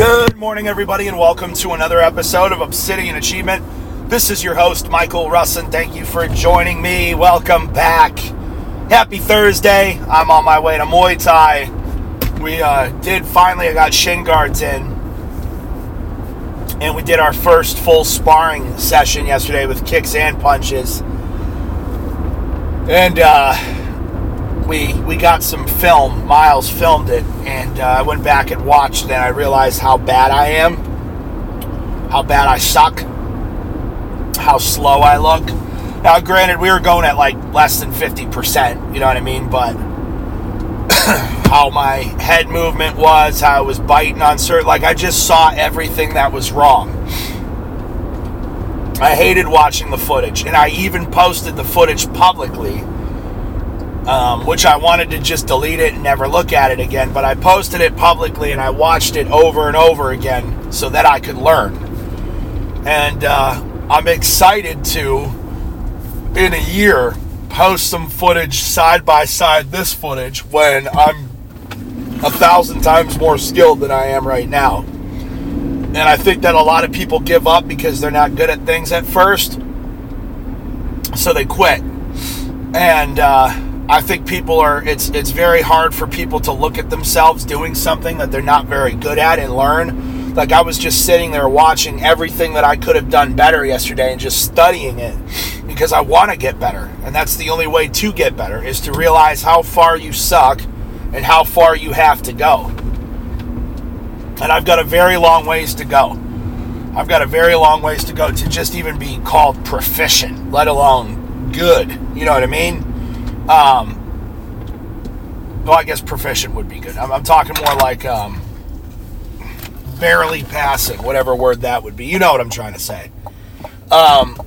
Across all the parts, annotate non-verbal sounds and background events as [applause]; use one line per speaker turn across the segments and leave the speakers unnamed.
Good morning, everybody, and welcome to another episode of Obsidian Achievement. This is your host, Michael Russin. Thank you for joining me. Welcome back. Happy Thursday. I'm on my way to Muay Thai. We uh, did finally, I got shin guards in, and we did our first full sparring session yesterday with kicks and punches. And uh, we we got some film. Miles filmed it, and uh, I went back and watched, and I realized how bad I am, how bad I suck, how slow I look. Now, granted, we were going at like less than fifty percent. You know what I mean? But [coughs] how my head movement was, how I was biting on certain, like I just saw everything that was wrong. I hated watching the footage, and I even posted the footage publicly um, which I wanted to just delete it and never look at it again. But I posted it publicly and I watched it over and over again so that I could learn. And uh, I'm excited to, in a year, post some footage side by side this footage when I'm a thousand times more skilled than I am right now. And I think that a lot of people give up because they're not good at things at first. So they quit. And, uh, I think people are it's it's very hard for people to look at themselves doing something that they're not very good at and learn. Like I was just sitting there watching everything that I could have done better yesterday and just studying it because I want to get better. And that's the only way to get better is to realize how far you suck and how far you have to go. And I've got a very long ways to go. I've got a very long ways to go to just even be called proficient, let alone good. You know what I mean? Um, well, I guess proficient would be good. I'm, I'm talking more like um, barely passing, whatever word that would be. You know what I'm trying to say. Um,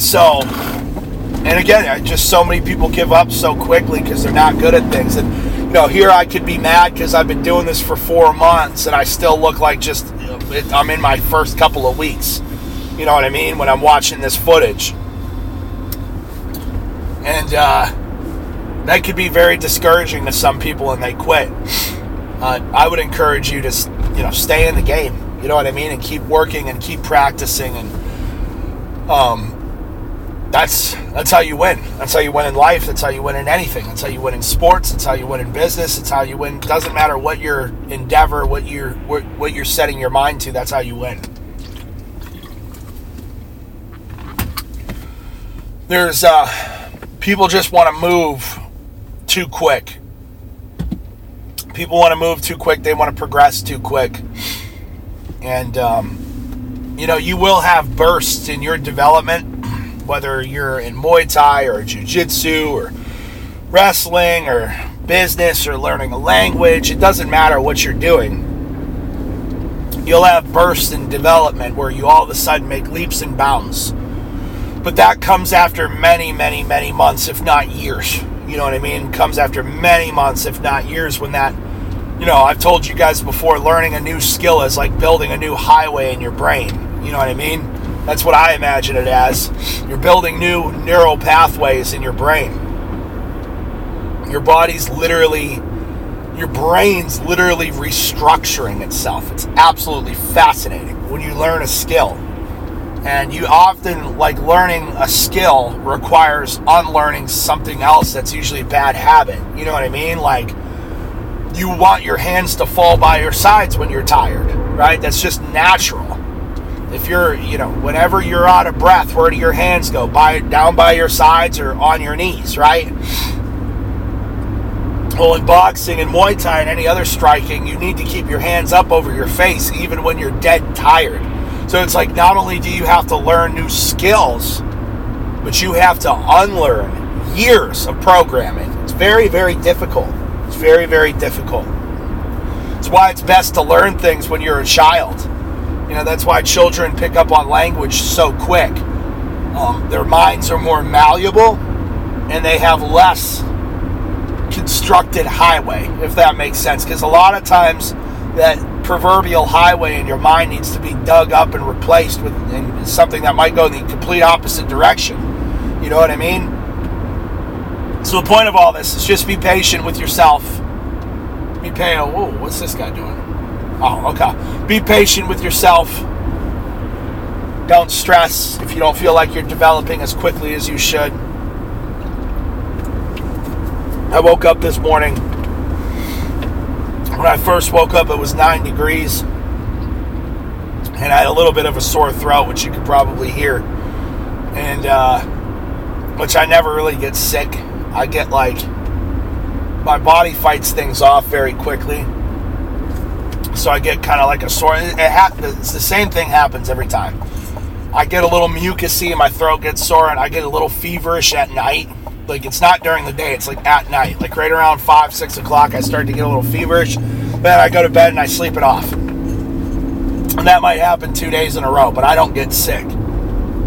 so, and again, just so many people give up so quickly because they're not good at things. And you know, here I could be mad because I've been doing this for four months and I still look like just I'm in my first couple of weeks. You know what I mean? When I'm watching this footage. And uh, that could be very discouraging to some people and they quit. Uh, I would encourage you to, you know, stay in the game. You know what I mean, and keep working and keep practicing, and um, that's that's how you win. That's how you win in life. That's how you win in anything. That's how you win in sports. That's how you win in business. It's how you win. Doesn't matter what your endeavor, what you're what, what you're setting your mind to. That's how you win. There's uh, people just want to move too quick. People want to move too quick. They want to progress too quick. And, um, you know, you will have bursts in your development, whether you're in Muay Thai or Jiu Jitsu or wrestling or business or learning a language. It doesn't matter what you're doing. You'll have bursts in development where you all of a sudden make leaps and bounds. But that comes after many, many, many months, if not years you know what I mean, comes after many months, if not years, when that, you know, I've told you guys before, learning a new skill is like building a new highway in your brain. You know what I mean? That's what I imagine it as. You're building new neural pathways in your brain. Your body's literally, your brain's literally restructuring itself. It's absolutely fascinating when you learn a skill and you often like learning a skill requires unlearning something else that's usually a bad habit. You know what i mean? Like you want your hands to fall by your sides when you're tired right? That's just natural. If you're you know whenever you're out of breath where do your hands go? By down by your sides or on your knees right? Well in boxing and muay thai and any other striking you need to keep your hands up over your face even when you're dead tired so it's like not only do you have to learn new skills, but you have to unlearn years of programming. It's very, very difficult. It's very, very difficult. It's why it's best to learn things when you're a child. You know, that's why children pick up on language so quick. Um, their minds are more malleable and they have less constructed highway, if that makes sense. Because a lot of times that proverbial highway in your mind needs to be dug up and replaced with something that might go in the complete opposite direction. You know what I mean? So the point of all this is just be patient with yourself. Be patient. Whoa, what's this guy doing? Oh, okay. Be patient with yourself. Don't stress if you don't feel like you're developing as quickly as you should. I woke up this morning. When I first woke up, it was nine degrees. And I had a little bit of a sore throat, which you could probably hear. And, uh, which I never really get sick. I get like, my body fights things off very quickly. So I get kind of like a sore. It ha- it's the same thing happens every time. I get a little mucusy and my throat gets sore, and I get a little feverish at night. Like it's not during the day; it's like at night. Like right around five, six o'clock, I start to get a little feverish. Then I go to bed and I sleep it off. And that might happen two days in a row, but I don't get sick.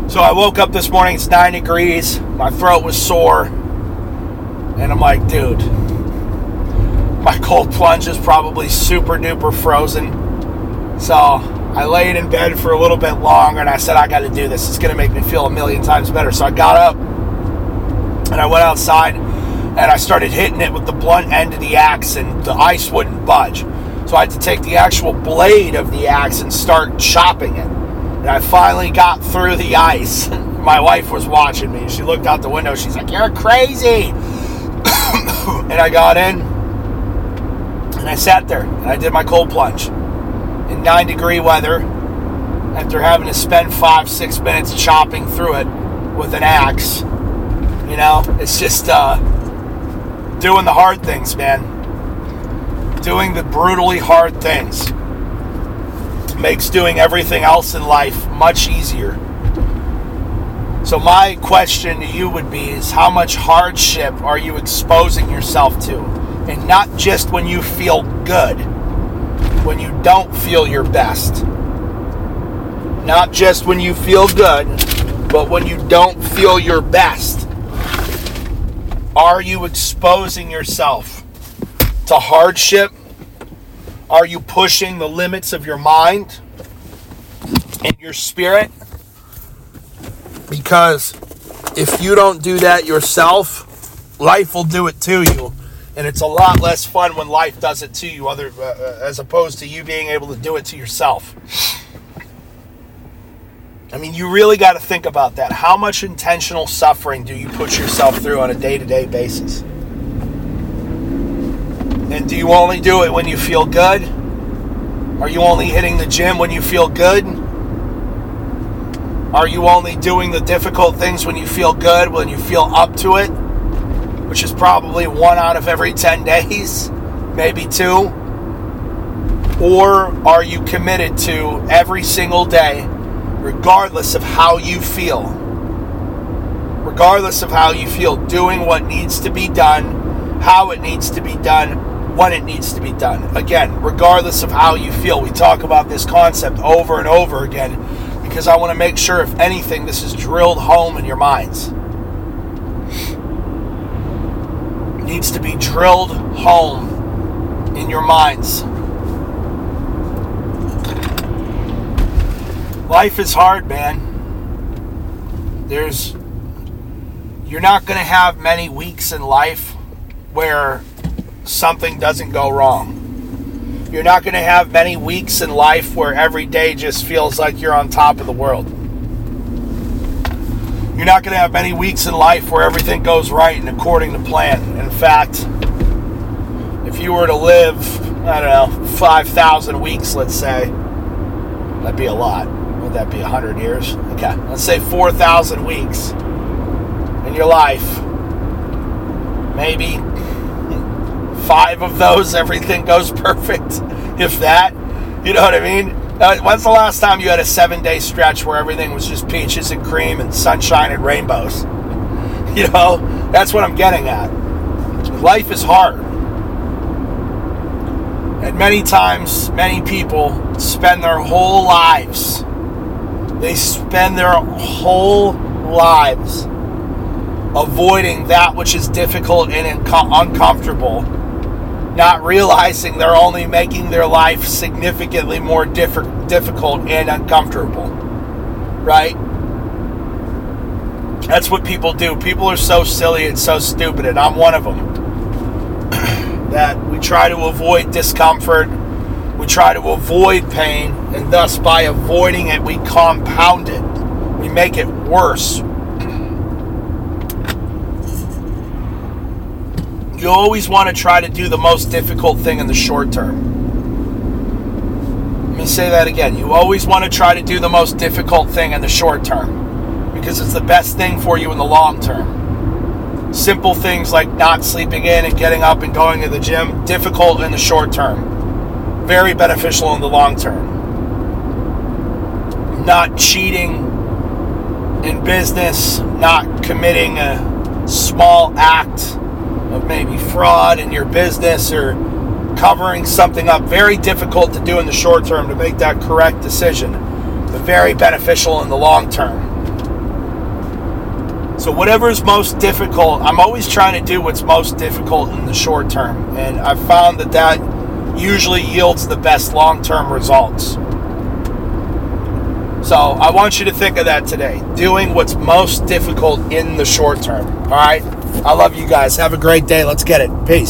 So I woke up this morning. It's nine degrees. My throat was sore, and I'm like, dude, my cold plunge is probably super duper frozen. So I laid in bed for a little bit longer and I said, I got to do this. It's going to make me feel a million times better. So I got up and I went outside and I started hitting it with the blunt end of the axe and the ice wouldn't budge. So I had to take the actual blade of the axe and start chopping it. And I finally got through the ice. [laughs] My wife was watching me. She looked out the window. She's like, You're crazy. [coughs] and I got in and I sat there and I did my cold plunge in nine degree weather after having to spend five, six minutes chopping through it with an axe. You know, it's just uh, doing the hard things, man. Doing the brutally hard things makes doing everything else in life much easier. So, my question to you would be is how much hardship are you exposing yourself to? And not just when you feel good when you don't feel your best. Not just when you feel good, but when you don't feel your best. Are you exposing yourself to hardship? Are you pushing the limits of your mind and your spirit? Because if you don't do that yourself, life will do it to you and it's a lot less fun when life does it to you other uh, uh, as opposed to you being able to do it to yourself i mean you really got to think about that. How much intentional suffering do you put yourself through on a day-to-day basis? And do you only do it when you feel good? Are you only hitting the gym when you feel good? Are you only doing the difficult things when you feel good when you feel up to it? Which is probably one out of every 10 days, [laughs] maybe two? Or are you committed to every single day, regardless of how you feel? Regardless of how you feel, doing what needs to be done, how it needs to be done, when it needs to be done. Again, regardless of how you feel, we talk about this concept over and over again because I want to make sure, if anything, this is drilled home in your minds. needs to be drilled home in your minds. Life is hard, man. There's you're not going to have many weeks in life where something doesn't go wrong. You're not going to have many weeks in life where every day just feels like you're on top of the world. You're not going to have many weeks in life where everything goes right and according to plan. In fact, if you were to live, I don't know, 5,000 weeks, let's say, that'd be a lot. Would that be 100 years? Okay, let's say 4,000 weeks in your life. Maybe five of those, everything goes [laughs] perfect. If that, you know what I mean? Uh, when's the last time you had a seven day stretch where everything was just peaches and cream and sunshine and rainbows? [laughs] You know, that's what I'm getting at. Life is hard. And many times, many people spend their whole lives, they spend their whole lives avoiding that which is difficult and uncomfortable not realizing they're only making their life significantly more diff- difficult and uncomfortable. Right? That's what people do. People are so silly and so stupid, and I'm one of them. [clears throat] that we try to avoid discomfort, We try to avoid pain, and thus by avoiding it, we compound it. We make it worse. You always want to try to do the most difficult thing in the short term. Let me say that again. You always want to try to do the most difficult thing in the short term because it's the best thing for you in the long term. Simple things like not sleeping in and getting up and going to the gym, difficult in the short term, very beneficial in the long term. Not cheating in business, not committing a small act of maybe fraud in your business or covering something up. Very difficult to do in the short term to make that correct decision, but very beneficial in the long term. So, whatever is most difficult, I'm always trying to do what's most difficult in the short term. And I've found that that usually yields the best long term results. So, I want you to think of that today doing what's most difficult in the short term. All right? I love you guys. Have a great day. Let's get it. Peace.